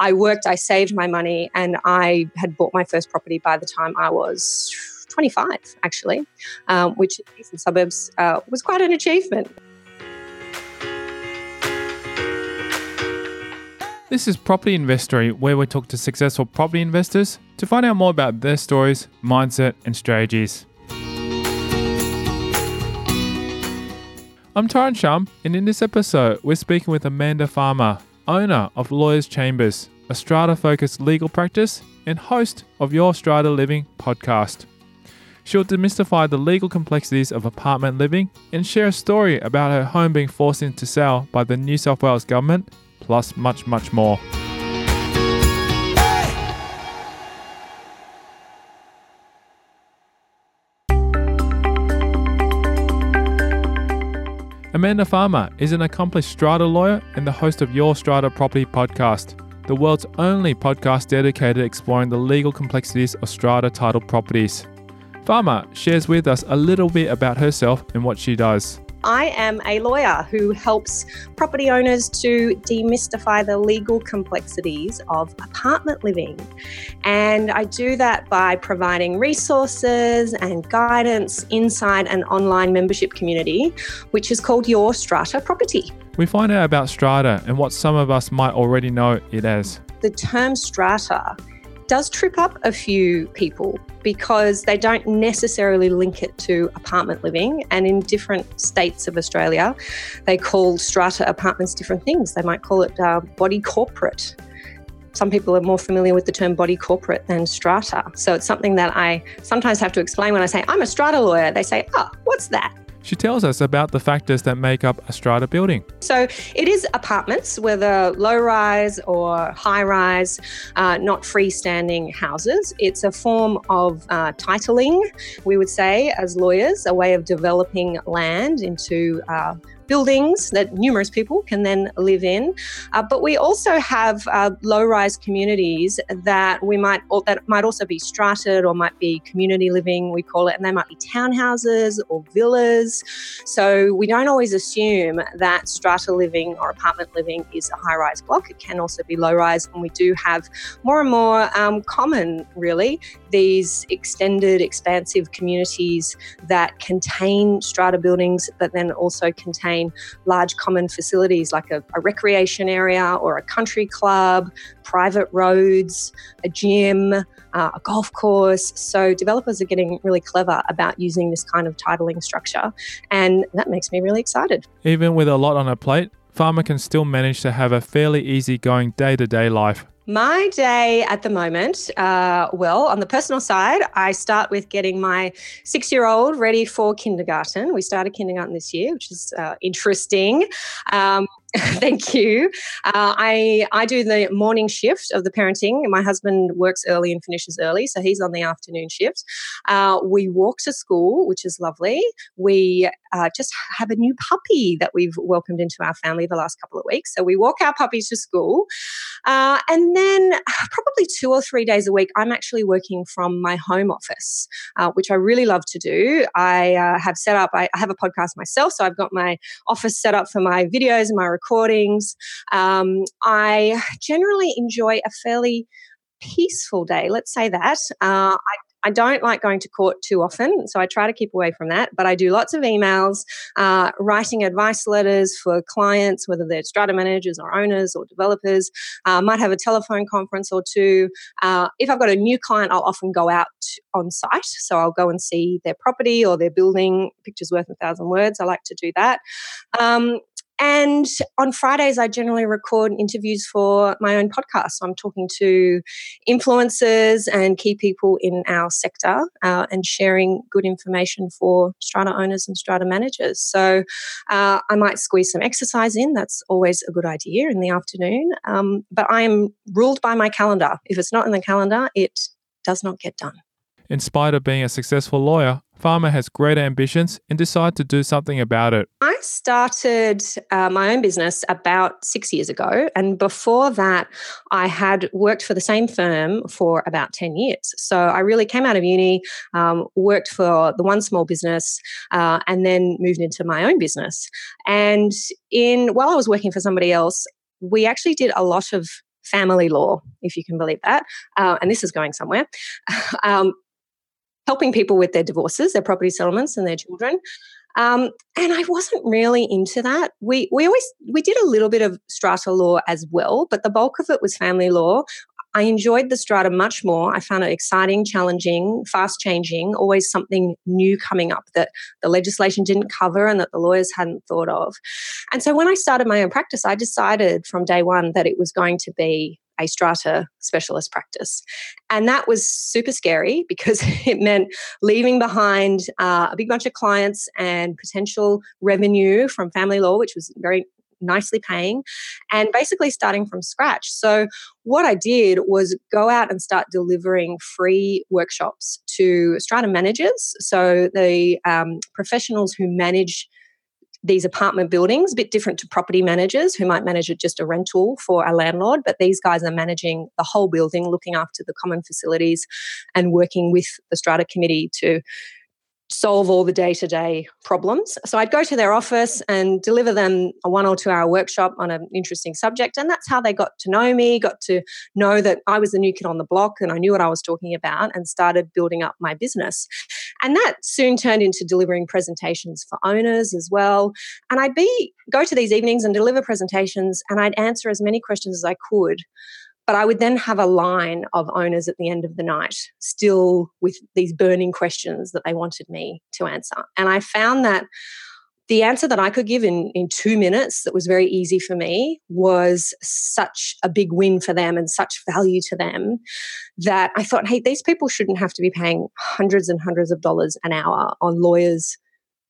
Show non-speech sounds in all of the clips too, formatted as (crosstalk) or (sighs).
I worked, I saved my money, and I had bought my first property by the time I was 25, actually, um, which in suburbs uh, was quite an achievement. This is Property Investory, where we talk to successful property investors to find out more about their stories, mindset, and strategies. I'm Tyron Shum, and in this episode, we're speaking with Amanda Farmer, owner of Lawyers Chambers, a strata focused legal practice, and host of Your Strata Living podcast. She'll demystify the legal complexities of apartment living and share a story about her home being forced into sale by the New South Wales government plus much, much more. Amanda Farmer is an accomplished strata lawyer and the host of Your Strata Property podcast, the world's only podcast dedicated to exploring the legal complexities of strata titled properties. Farmer shares with us a little bit about herself and what she does. I am a lawyer who helps property owners to demystify the legal complexities of apartment living. And I do that by providing resources and guidance inside an online membership community, which is called Your Strata Property. We find out about strata and what some of us might already know it as. The term strata does trip up a few people because they don't necessarily link it to apartment living. And in different states of Australia, they call strata apartments different things. They might call it uh, body corporate. Some people are more familiar with the term body corporate than strata. So it's something that I sometimes have to explain when I say, I'm a strata lawyer. They say, oh, what's that? She tells us about the factors that make up a strata building. So it is apartments, whether low rise or high rise, uh, not freestanding houses. It's a form of uh, titling, we would say, as lawyers, a way of developing land into uh, buildings that numerous people can then live in. Uh, but we also have uh, low-rise communities that we might that might also be strated or might be community living. We call it, and they might be townhouses or villas. So we don't always assume that strata living or apartment living is a high-rise block. It can also be low-rise, and we do have more and more um, common, really, these extended, expansive communities that contain strata buildings, but then also contain large common facilities like a, a recreation area or a country club, private roads, a gym, uh, a golf course. So developers are getting really clever about using this kind of titling structure, and that makes me really excited. Even with a lot on a plate, farmer can still manage to have a fairly easy going day to day life. My day at the moment, uh, well, on the personal side, I start with getting my six year old ready for kindergarten. We started kindergarten this year, which is uh, interesting. Um, (laughs) Thank you. Uh, I I do the morning shift of the parenting. My husband works early and finishes early, so he's on the afternoon shift. Uh, we walk to school, which is lovely. We uh, just have a new puppy that we've welcomed into our family the last couple of weeks. So we walk our puppies to school, uh, and then probably two or three days a week, I'm actually working from my home office, uh, which I really love to do. I uh, have set up. I, I have a podcast myself, so I've got my office set up for my videos and my recordings. Um, I generally enjoy a fairly peaceful day, let's say that. Uh, I I don't like going to court too often, so I try to keep away from that. But I do lots of emails, uh, writing advice letters for clients, whether they're strata managers or owners or developers. Uh, might have a telephone conference or two. Uh, if I've got a new client, I'll often go out on site. So I'll go and see their property or their building. Pictures worth a thousand words. I like to do that. Um, and on Fridays, I generally record interviews for my own podcast. So I'm talking to influencers and key people in our sector uh, and sharing good information for strata owners and strata managers. So uh, I might squeeze some exercise in. That's always a good idea in the afternoon. Um, but I am ruled by my calendar. If it's not in the calendar, it does not get done. In spite of being a successful lawyer, Farmer has great ambitions and decided to do something about it. I started uh, my own business about six years ago. And before that, I had worked for the same firm for about 10 years. So I really came out of uni, um, worked for the one small business, uh, and then moved into my own business. And in while I was working for somebody else, we actually did a lot of family law, if you can believe that. Uh, and this is going somewhere. (laughs) um, helping people with their divorces, their property settlements, and their children. Um, and I wasn't really into that. We we always we did a little bit of strata law as well, but the bulk of it was family law. I enjoyed the strata much more. I found it exciting, challenging, fast changing, always something new coming up that the legislation didn't cover and that the lawyers hadn't thought of. And so when I started my own practice, I decided from day one that it was going to be a strata specialist practice. And that was super scary (laughs) because it meant leaving behind uh, a big bunch of clients and potential revenue from family law, which was very nicely paying, and basically starting from scratch. So, what I did was go out and start delivering free workshops to strata managers. So, the um, professionals who manage these apartment buildings, a bit different to property managers who might manage just a rental for a landlord, but these guys are managing the whole building, looking after the common facilities and working with the strata committee to solve all the day to day problems. So I'd go to their office and deliver them a one or two hour workshop on an interesting subject. And that's how they got to know me, got to know that I was the new kid on the block and I knew what I was talking about and started building up my business. And that soon turned into delivering presentations for owners as well. And I'd be go to these evenings and deliver presentations and I'd answer as many questions as I could but I would then have a line of owners at the end of the night, still with these burning questions that they wanted me to answer. And I found that the answer that I could give in, in two minutes that was very easy for me was such a big win for them and such value to them that I thought, hey, these people shouldn't have to be paying hundreds and hundreds of dollars an hour on lawyers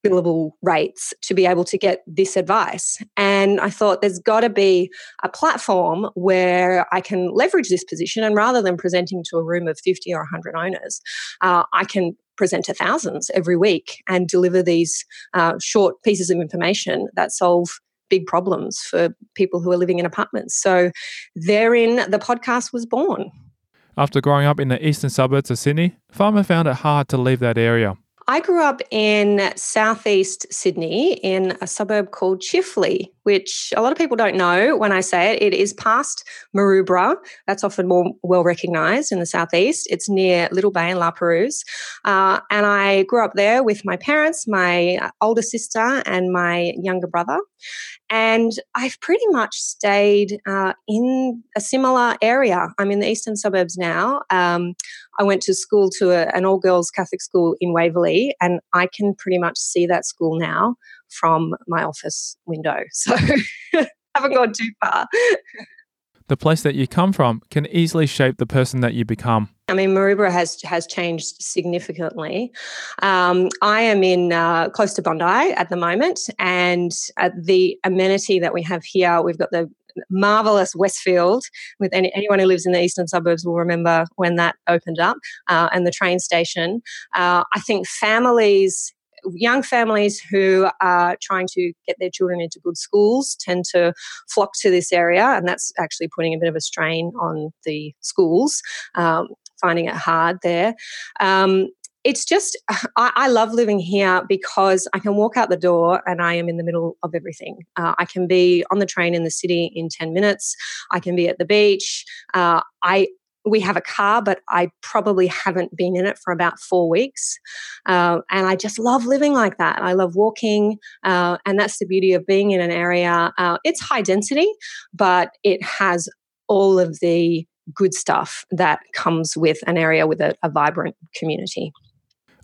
billable rates to be able to get this advice. And I thought there's got to be a platform where I can leverage this position. And rather than presenting to a room of 50 or 100 owners, uh, I can present to thousands every week and deliver these uh, short pieces of information that solve big problems for people who are living in apartments. So therein, the podcast was born. After growing up in the eastern suburbs of Sydney, Farmer found it hard to leave that area. I grew up in southeast Sydney in a suburb called Chifley, which a lot of people don't know when I say it. It is past Maroubra. That's often more well recognised in the southeast. It's near Little Bay and La Perouse. Uh, and I grew up there with my parents, my older sister, and my younger brother. And I've pretty much stayed uh, in a similar area. I'm in the eastern suburbs now. Um, I went to school to a, an all girls Catholic school in Waverley, and I can pretty much see that school now from my office window. (laughs) So haven't gone too far. the place that you come from can easily shape the person that you become. I mean, Maroubra has has changed significantly. Um, I am in uh, close to Bondi at the moment, and uh, the amenity that we have here, we've got the marvelous Westfield. With any, anyone who lives in the eastern suburbs will remember when that opened up, uh, and the train station. Uh, I think families young families who are trying to get their children into good schools tend to flock to this area, and that's actually putting a bit of a strain on the schools. Um, finding it hard there. Um, it's just I, I, love living here because I can walk out the door and I am in the middle of everything. Uh, I can be on the train in the city in ten minutes. I can be at the beach. Uh, I we have a car, but I probably haven't been in it for about four weeks. Uh, and I just love living like that. I love walking. Uh, and that's the beauty of being in an area. Uh, it's high density, but it has all of the good stuff that comes with an area with a, a vibrant community.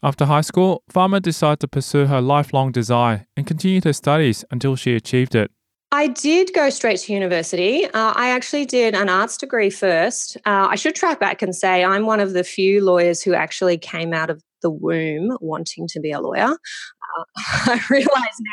After high school, Farmer decided to pursue her lifelong desire and continued her studies until she achieved it. I did go straight to university. Uh, I actually did an arts degree first. Uh, I should track back and say I'm one of the few lawyers who actually came out of the womb wanting to be a lawyer. Uh, (laughs) I realize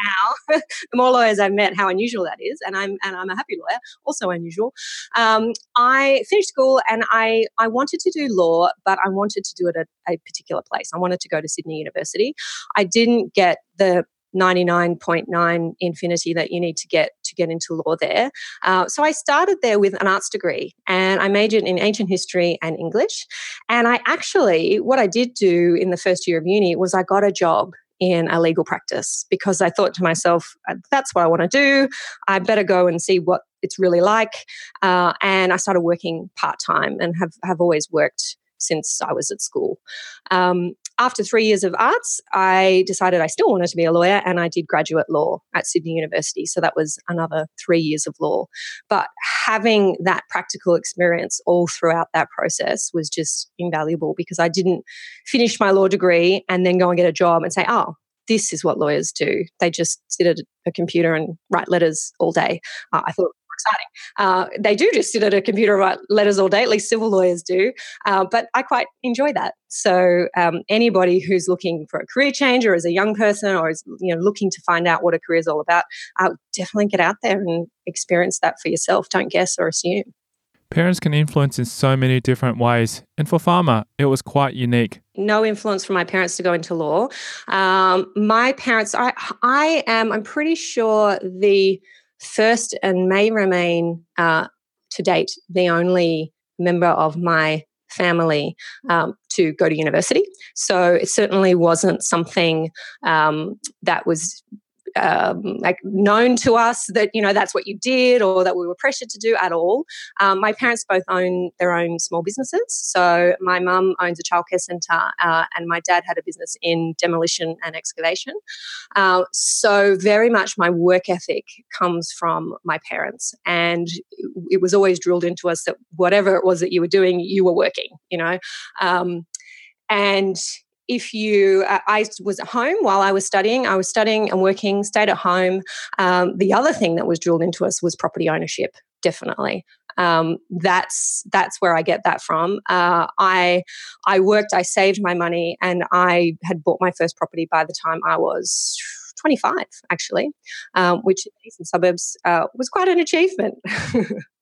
now, (laughs) the more lawyers I've met, how unusual that is, and I'm and I'm a happy lawyer, also unusual. Um, I finished school and I I wanted to do law, but I wanted to do it at a particular place. I wanted to go to Sydney University. I didn't get the 99.9 infinity that you need to get to get into law there. Uh, so I started there with an arts degree and I majored in ancient history and English. And I actually, what I did do in the first year of uni was I got a job in a legal practice because I thought to myself, uh, that's what I want to do. I better go and see what it's really like. Uh, and I started working part time and have, have always worked since I was at school. Um, after three years of arts, I decided I still wanted to be a lawyer and I did graduate law at Sydney University. So that was another three years of law. But having that practical experience all throughout that process was just invaluable because I didn't finish my law degree and then go and get a job and say, oh, this is what lawyers do. They just sit at a computer and write letters all day. Uh, I thought exciting. Uh, they do just sit at a computer write letters all day, at least civil lawyers do. Uh, but I quite enjoy that. So um, anybody who's looking for a career change or as a young person or is you know looking to find out what a career is all about, uh, definitely get out there and experience that for yourself. Don't guess or assume. Parents can influence in so many different ways, and for Farmer, it was quite unique. No influence from my parents to go into law. Um, my parents, I, I am, I'm pretty sure the first and may remain uh, to date the only member of my family um, to go to university. So it certainly wasn't something um, that was um, like known to us that you know that's what you did or that we were pressured to do at all. Um, my parents both own their own small businesses. So my mum owns a childcare centre, uh, and my dad had a business in demolition and excavation. Uh, so very much my work ethic comes from my parents, and it was always drilled into us that whatever it was that you were doing, you were working. You know. Um, and if you, uh, I was at home while I was studying, I was studying and working, stayed at home. Um, the other thing that was drilled into us was property ownership, definitely. Um, that's that's where I get that from. Uh, I I worked, I saved my money, and I had bought my first property by the time I was 25, actually, um, which in suburbs uh, was quite an achievement. (laughs)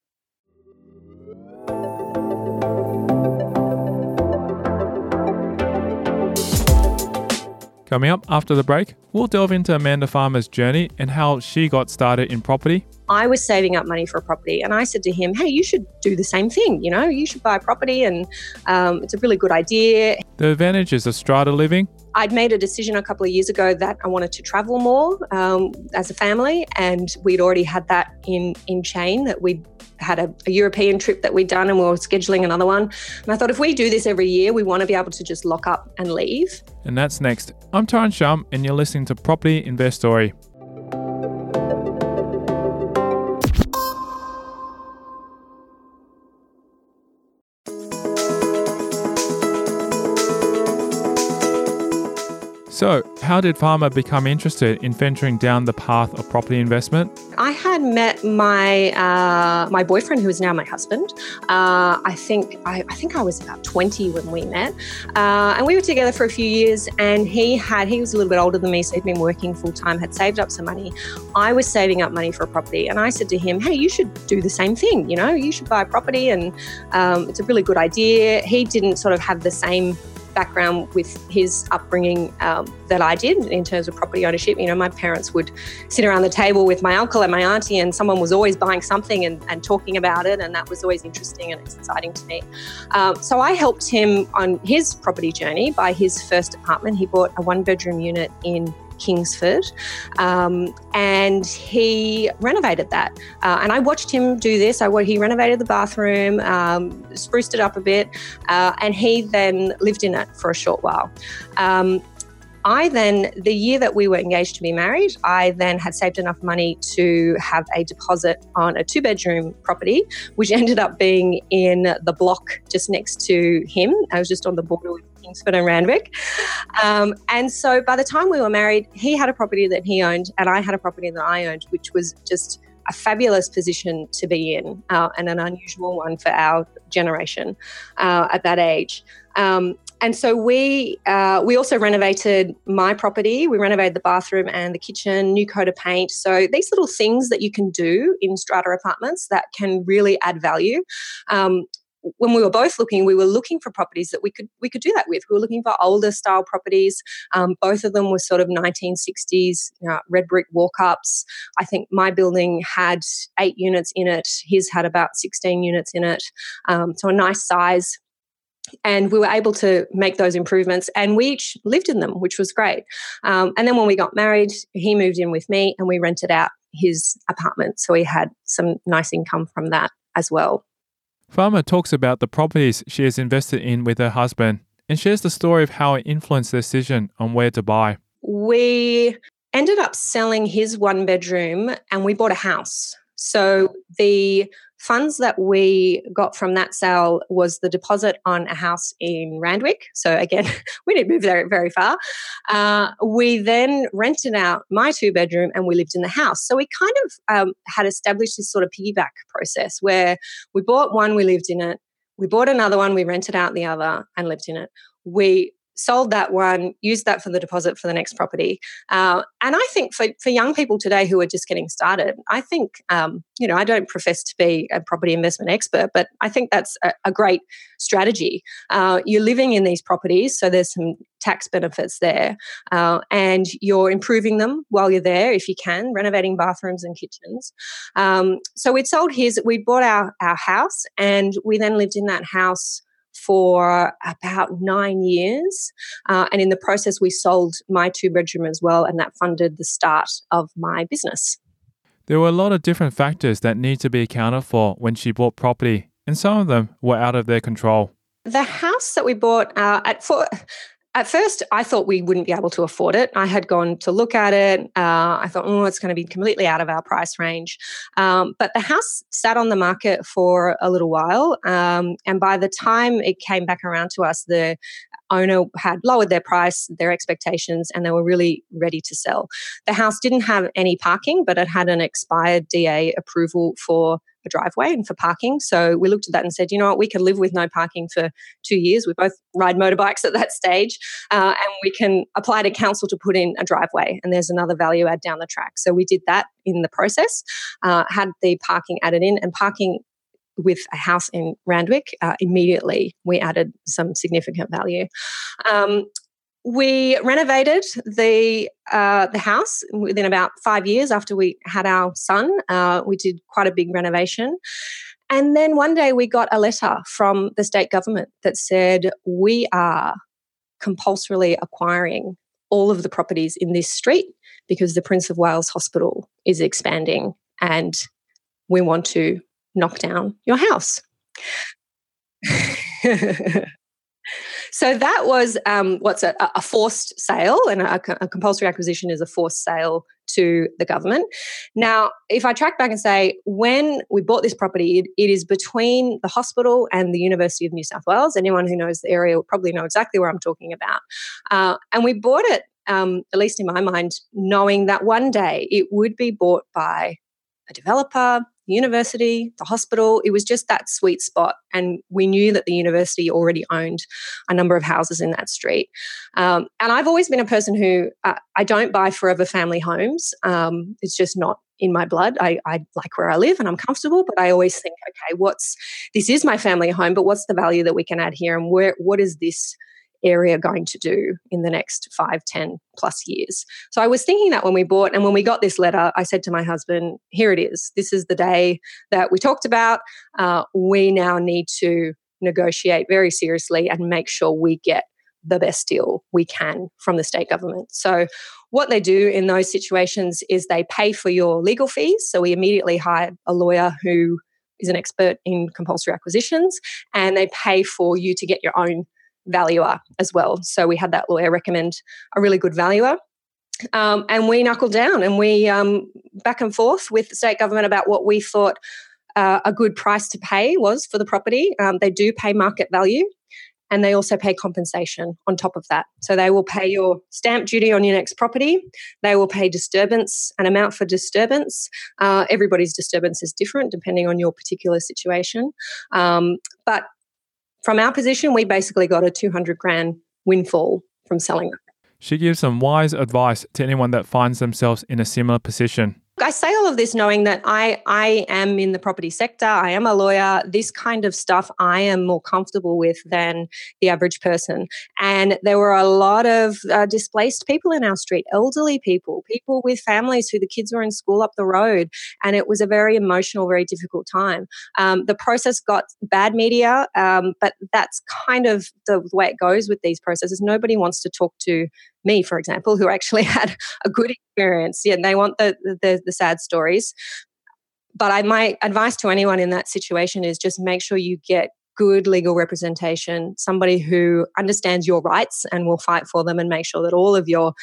Coming up after the break, we'll delve into Amanda Farmer's journey and how she got started in property. I was saving up money for a property, and I said to him, "Hey, you should do the same thing. You know, you should buy a property, and um, it's a really good idea." The advantage is of strata living. I'd made a decision a couple of years ago that I wanted to travel more um, as a family, and we'd already had that in in chain that we'd had a, a, European trip that we'd done and we were scheduling another one. And I thought if we do this every year, we want to be able to just lock up and leave. And that's next. I'm Tyron Shum, and you're listening to Property Investory. So, how did Farmer become interested in venturing down the path of property investment? I had met my uh, my boyfriend, who is now my husband. Uh, I think I, I, think I was about twenty when we met, uh, and we were together for a few years. And he had he was a little bit older than me, so he'd been working full time, had saved up some money. I was saving up money for a property, and I said to him, "Hey, you should do the same thing. You know, you should buy a property, and um, it's a really good idea." He didn't sort of have the same background with his upbringing um, that I did in terms of property ownership. You know, my parents would sit around the table with my uncle and my auntie, and someone was always buying something and, and talking about it, and that was always interesting and exciting to me. Um, so I helped him on his property journey by his first apartment. He bought a one bedroom unit in Kingsford, um, and he renovated that. Uh, and I watched him do this. I he renovated the bathroom, um, spruced it up a bit, uh, and he then lived in it for a short while. Um, I then, the year that we were engaged to be married, I then had saved enough money to have a deposit on a two bedroom property, which (laughs) ended up being in the block just next to him. I was just on the border with Kingsford and Randwick. Um, and so by the time we were married, he had a property that he owned, and I had a property that I owned, which was just a fabulous position to be in uh, and an unusual one for our generation uh, at that age. Um, and so we uh, we also renovated my property. We renovated the bathroom and the kitchen, new coat of paint. So these little things that you can do in strata apartments that can really add value. Um, when we were both looking, we were looking for properties that we could we could do that with. We were looking for older style properties. Um, both of them were sort of 1960s you know, red brick walk-ups. I think my building had eight units in it. His had about 16 units in it. Um, so a nice size and we were able to make those improvements and we each lived in them which was great um, and then when we got married he moved in with me and we rented out his apartment. So he had some nice income from that as well. Farmer talks about the properties she has invested in with her husband and shares the story of how it influenced their decision on where to buy. We ended up selling his one bedroom and we bought a house. So the funds that we got from that sale was the deposit on a house in Randwick. So again, (laughs) we didn't move there very far. Uh, we then rented out my two bedroom and we lived in the house. So we kind of um, had established this sort of piggyback process where we bought one, we lived in it. We bought another one, we rented out the other and lived in it. We sold that one, used that for the deposit for the next property. Uh, and I think for, for young people today who are just getting started, I think, um, you know, I don't profess to be a property investment expert, but I think that's a, a great strategy. Uh, you're living in these properties, so there's some tax benefits there, uh, and you're improving them while you're there if you can, renovating bathrooms and kitchens. Um, so we'd sold his, we bought our, our house, and we then lived in that house for about nine years. Uh, and in the process, we sold my two bedroom as well, and that funded the start of my business. There were a lot of different factors that need to be accounted for when she bought property, and some of them were out of their control. The house that we bought uh, at for at first, I thought we wouldn't be able to afford it. I had gone to look at it. Uh, I thought, oh, it's going to be completely out of our price range. Um, but the house sat on the market for a little while. Um, and by the time it came back around to us, the owner had lowered their price, their expectations, and they were really ready to sell. The house didn't have any parking, but it had an expired DA approval for a driveway and for parking. So we looked at that and said, you know what, we can live with no parking for two years. We both ride motorbikes at that stage, uh, and we can apply to council to put in a driveway. And there's another value add down the track. So we did that in the process, uh, had the parking added in, and parking with a house in Randwick, uh, immediately we added some significant value. Um, we renovated the uh, the house within about five years after we had our son. Uh, we did quite a big renovation. And then one day we got a letter from the state government that said, We are compulsorily acquiring all of the properties in this street because the Prince of Wales Hospital is expanding and we want to knock down your house. So that was um, what's a, a, forced sale, and a, a, compulsory acquisition is a forced sale to the government. Now, if I track back and say when we bought this property, it, it is between the hospital and the University of New South Wales. Anyone who knows the area will probably know exactly where I'm talking about. Uh, and we bought it, um, at least in my mind, knowing that one day it would be bought by a developer, the university, the hospital. It was just that sweet spot. And we knew that the university already owned a number of houses in that street. Um, and I've always been a person who uh, I don't buy forever family homes. Um, it's just not in my blood. I, I like where I live and I'm comfortable, but I always think, okay, what's this is my family home, but what's the value that we can add here and where what is this area going to do in the next five, ten plus years. So I was thinking that when we bought and when we got this letter, I said to my husband, here it is. This is the day that we talked about. Uh, we now need to negotiate very seriously and make sure we get the best deal we can from the state government. So, what they do in those situations is they pay for your legal fees. So, we immediately hired a lawyer who is an expert in compulsory acquisitions and they pay for you to get your own valuer as well. So we had that lawyer recommend a really good valuer. Um, and we knuckled down and we um, back and forth with the state government about what we thought uh, a good price to pay was for the property. Um, they do pay market value and they also pay compensation on top of that. So they will pay your stamp duty on your next property. They will pay disturbance, an amount for disturbance. Uh, everybody's disturbance is different depending on your particular situation. Um, but from our position, we basically got a 200 grand windfall from selling it. She gives some wise advice to anyone that finds themselves in a similar position. I say all of this knowing that I I am in the property sector. I am a lawyer. This kind of stuff I am more comfortable with than the average person. And there were a lot of uh, displaced people in our street, elderly people, people with families who the kids were in school up the road, and it was a very emotional, very difficult time. Um, the process got bad media, um, but that's kind of the way it goes with these processes. Nobody wants to talk to me, for example, who actually (laughs) had a good experience. Yeah, they want the, the, the sad stories. But I, my advice to anyone in that situation is just make sure you get good legal representation, somebody who understands your rights and will fight for them and make sure that all of your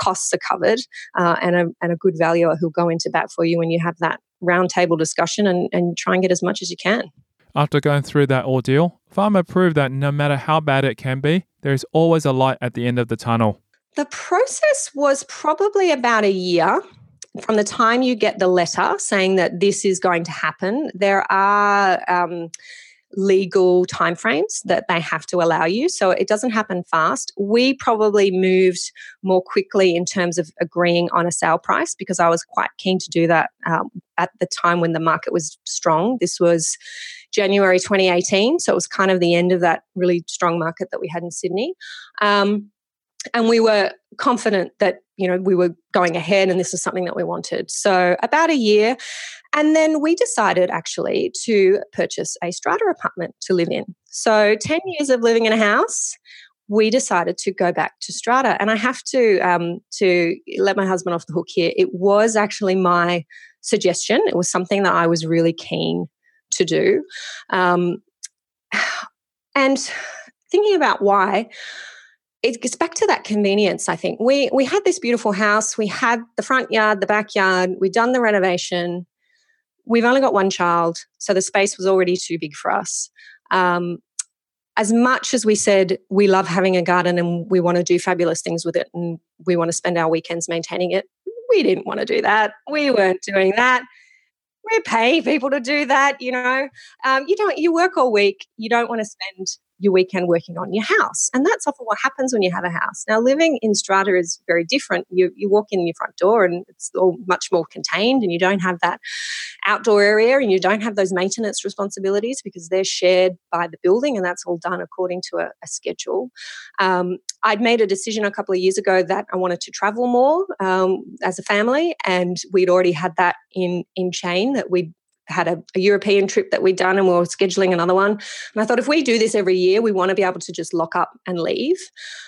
costs are covered, uh, and, a, and a good valuer who'll go into bat for you when you have that roundtable discussion and, and try and get as much as you can. After going through that ordeal, Farmer proved that no matter how bad it can be, there is always a light at the end of the tunnel. The process was probably about a year from the time you get the letter saying that this is going to happen. There are um, legal timeframes that they have to allow you. So it doesn't happen fast. We probably moved more quickly in terms of agreeing on a sale price because I was quite keen to do that um, at the time when the market was strong. This was January 2018. So it was kind of the end of that really strong market that we had in Sydney. Um, and we were confident that you know we were going ahead and this is something that we wanted. So about a year. And then we decided actually to purchase a strata apartment to live in. So 10 years of living in a house we decided to go back to strata. And i have to um, to let my husband off the hook here. It was actually my suggestion. It was something that i was really keen to do. Um, (sighs) and thinking about why it gets back to that convenience i think. We we had this beautiful house. We had the front yard the backyard. We'd done the renovation. We've only got one child so the space was already too big for us. Um, as much as we said we love having a garden and we want to do fabulous things with it and we want to spend our weekends maintaining it we didn't want to do that. We weren't doing that. We're paying people to do that you know? Um, you don't you work all week. You don't want to spend your weekend working on your house. And that's often what happens when you have a house. Now, living in strata is very different. You, you walk in your front door and it's all much more contained, and you don't have that outdoor area and you don't have those maintenance responsibilities because they're shared by the building and that's all done according to a, a schedule. Um, I'd made a decision a couple of years ago that I wanted to travel more um, as a family, and we'd already had that in in chain that we'd had a, a, European trip that we'd done and we were scheduling another one. And I thought if we do this every year, we want to be able to just lock up and leave.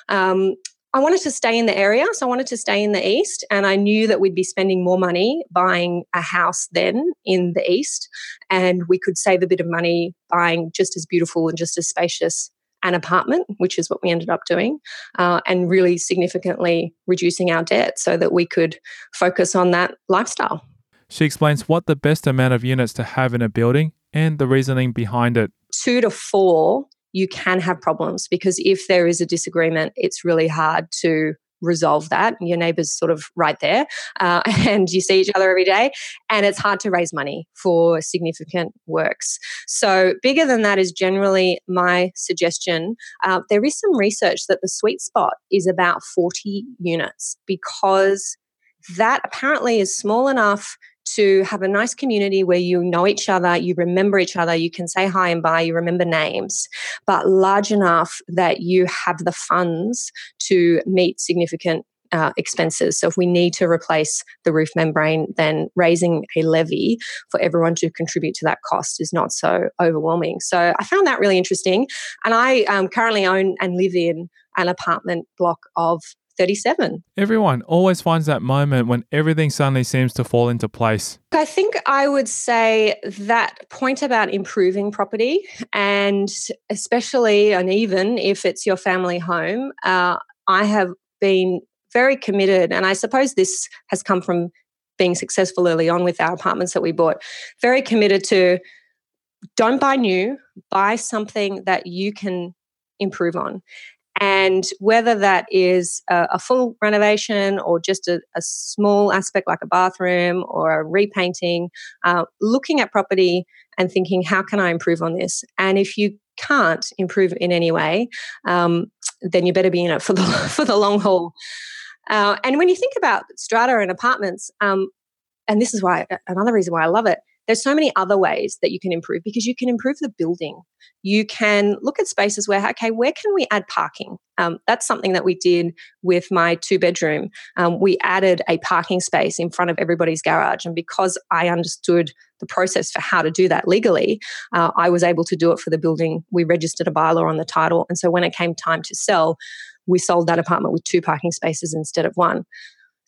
Um, I wanted to stay in the area, so I wanted to stay in the east, and I knew that we'd be spending more money buying a house then in the east, and we could save a bit of money buying just as beautiful and just as spacious an apartment, which is what we ended up doing, uh, and really significantly reducing our debt so that we could focus on that lifestyle. She explains what the best amount of units to have in a building and the reasoning behind it. Two to four, you can have problems because if there is a disagreement, it's really hard to resolve that. Your neighbor's sort of right there, uh, (laughs) and you see each other every day, and it's hard to raise money for significant works. So, bigger than that is generally my suggestion. Uh, there is some research that the sweet spot is about 40 units because that apparently is small enough to have a nice community where you know each other, you remember each other, you can say hi and bye, you remember names, but large enough that you have the funds to meet significant uh, expenses. So if we need to replace the roof membrane, then raising a levy for everyone to contribute to that cost is not so overwhelming. So I found that really interesting. And I um, currently own and live in an apartment block of 37. Everyone always finds that moment when everything suddenly seems to fall into place. I think I would say that point about improving property, and especially and even if it's your family home, uh, I have been very committed, and I suppose this has come from being successful early on with our apartments that we bought. Very committed to don't buy new, buy something that you can improve on. And whether that is a, a full renovation or just a, a, small aspect like a bathroom or a repainting, uh, looking at property and thinking, how can I improve on this? And if you can't improve in any way, um, then you better be in it for the (laughs) for the long haul. Uh, and when you think about strata and apartments, um, and this is why another reason why I love it, there's so many other ways that you can improve because you can improve the building. You can look at spaces where, okay, where can we add parking? Um, that's something that we did with my two bedroom. Um, we added a parking space in front of everybody's garage. And because I understood the process for how to do that legally, uh, I was able to do it for the building. We registered a bylaw on the title. And so when it came time to sell, we sold that apartment with two parking spaces instead of one.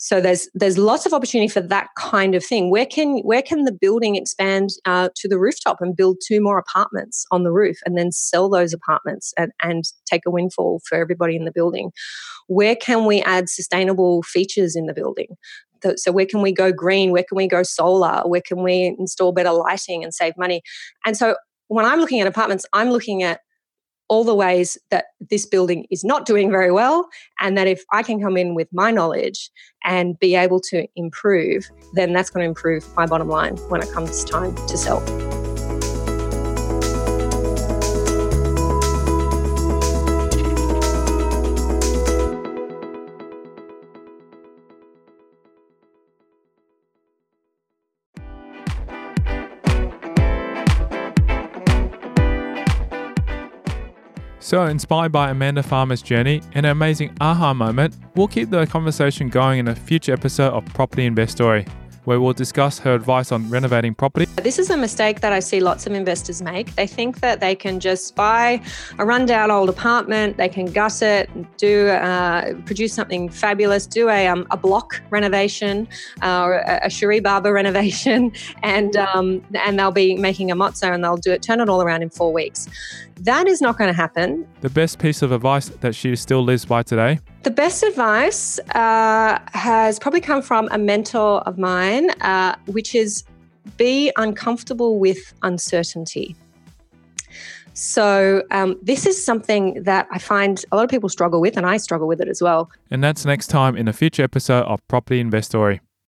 So there's there's lots of opportunity for that kind of thing. Where can where can the building expand uh, to the rooftop and build two more apartments on the roof, and then sell those apartments and and take a windfall for everybody in the building? Where can we add sustainable features in the building? So where can we go green? Where can we go solar? Where can we install better lighting and save money? And so when I'm looking at apartments, I'm looking at all the ways that this building is not doing very well, and that if I can come in with my knowledge and be able to improve, then that's going to improve my bottom line when it comes time to sell. So, inspired by Amanda Farmer's journey and an amazing aha moment, we'll keep the conversation going in a future episode of Property Investory where we'll discuss her advice on renovating property. This is a mistake that I see lots of investors make. They think that they can just buy a rundown old apartment, they can gut it, do uh, produce something fabulous, do a, um, a block renovation uh, or a, a Cherie Barber (laughs) renovation, and um, and they'll be making a mozzo and they'll do it, turn it all around in four weeks. That is not going to happen. The best piece of advice that she still lives by today the best advice uh, has probably come from a mentor of mine, uh, which is be uncomfortable with uncertainty. So, um, this is something that I find a lot of people struggle with, and I struggle with it as well. And that's next time in a future episode of Property Investory.